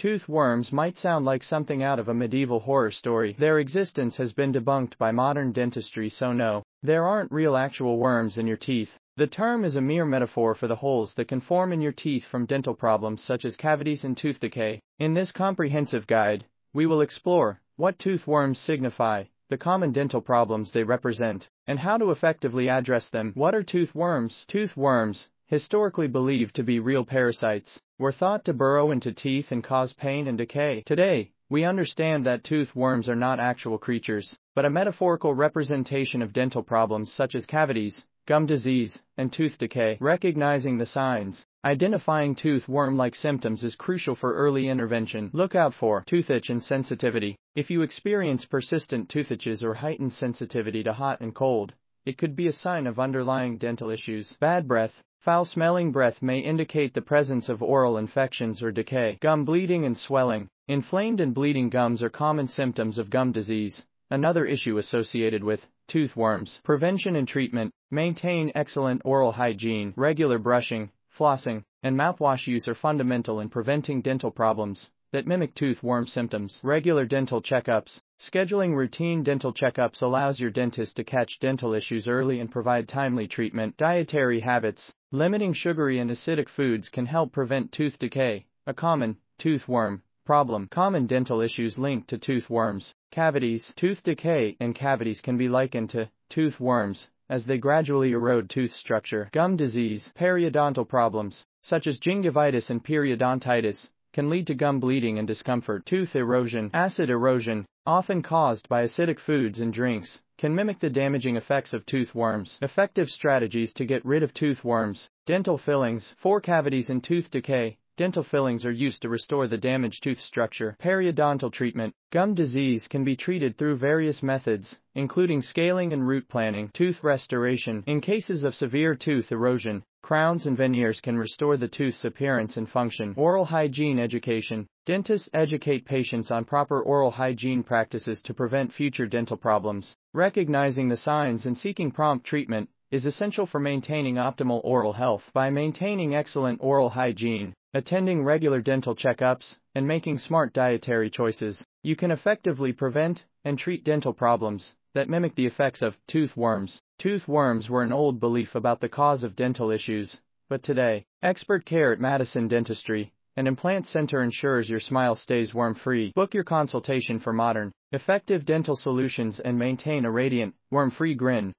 Tooth worms might sound like something out of a medieval horror story. Their existence has been debunked by modern dentistry, so no, there aren't real actual worms in your teeth. The term is a mere metaphor for the holes that can form in your teeth from dental problems such as cavities and tooth decay. In this comprehensive guide, we will explore what tooth worms signify, the common dental problems they represent, and how to effectively address them. What are tooth worms? Tooth worms, historically believed to be real parasites, were thought to burrow into teeth and cause pain and decay. Today, we understand that tooth worms are not actual creatures, but a metaphorical representation of dental problems such as cavities, gum disease, and tooth decay. Recognizing the signs, identifying tooth worm-like symptoms is crucial for early intervention. Look out for tooth itch and sensitivity. If you experience persistent tooth itches or heightened sensitivity to hot and cold, it could be a sign of underlying dental issues. Bad breath, Foul-smelling breath may indicate the presence of oral infections or decay. Gum bleeding and swelling. Inflamed and bleeding gums are common symptoms of gum disease, another issue associated with tooth worms. Prevention and treatment. Maintain excellent oral hygiene. Regular brushing, flossing, and mouthwash use are fundamental in preventing dental problems that mimic tooth worm symptoms. Regular dental checkups. Scheduling routine dental checkups allows your dentist to catch dental issues early and provide timely treatment. Dietary habits. Limiting sugary and acidic foods can help prevent tooth decay, a common tooth worm problem. Common dental issues linked to tooth worms. Cavities, tooth decay, and cavities can be likened to tooth worms as they gradually erode tooth structure. Gum disease, periodontal problems, such as gingivitis and periodontitis, can lead to gum bleeding and discomfort. Tooth erosion, acid erosion, often caused by acidic foods and drinks, can mimic the damaging effects of tooth worms. Effective strategies to get rid of tooth worms. Dental fillings, for cavities and tooth decay, Dental fillings are used to restore the damaged tooth structure. Periodontal treatment. Gum disease can be treated through various methods, including scaling and root planing. Tooth restoration. In cases of severe tooth erosion, crowns and veneers can restore the tooth's appearance and function. Oral hygiene education. Dentists educate patients on proper oral hygiene practices to prevent future dental problems. Recognizing the signs and seeking prompt treatment is essential for maintaining optimal oral health. By maintaining excellent oral hygiene, attending regular dental checkups, and making smart dietary choices, you can effectively prevent and treat dental problems that mimic the effects of tooth worms. Tooth worms were an old belief about the cause of dental issues, but today, expert care at Madison Dentistry, an implant center ensures your smile stays worm-free. Book your consultation for modern, effective dental solutions and maintain a radiant, worm-free grin.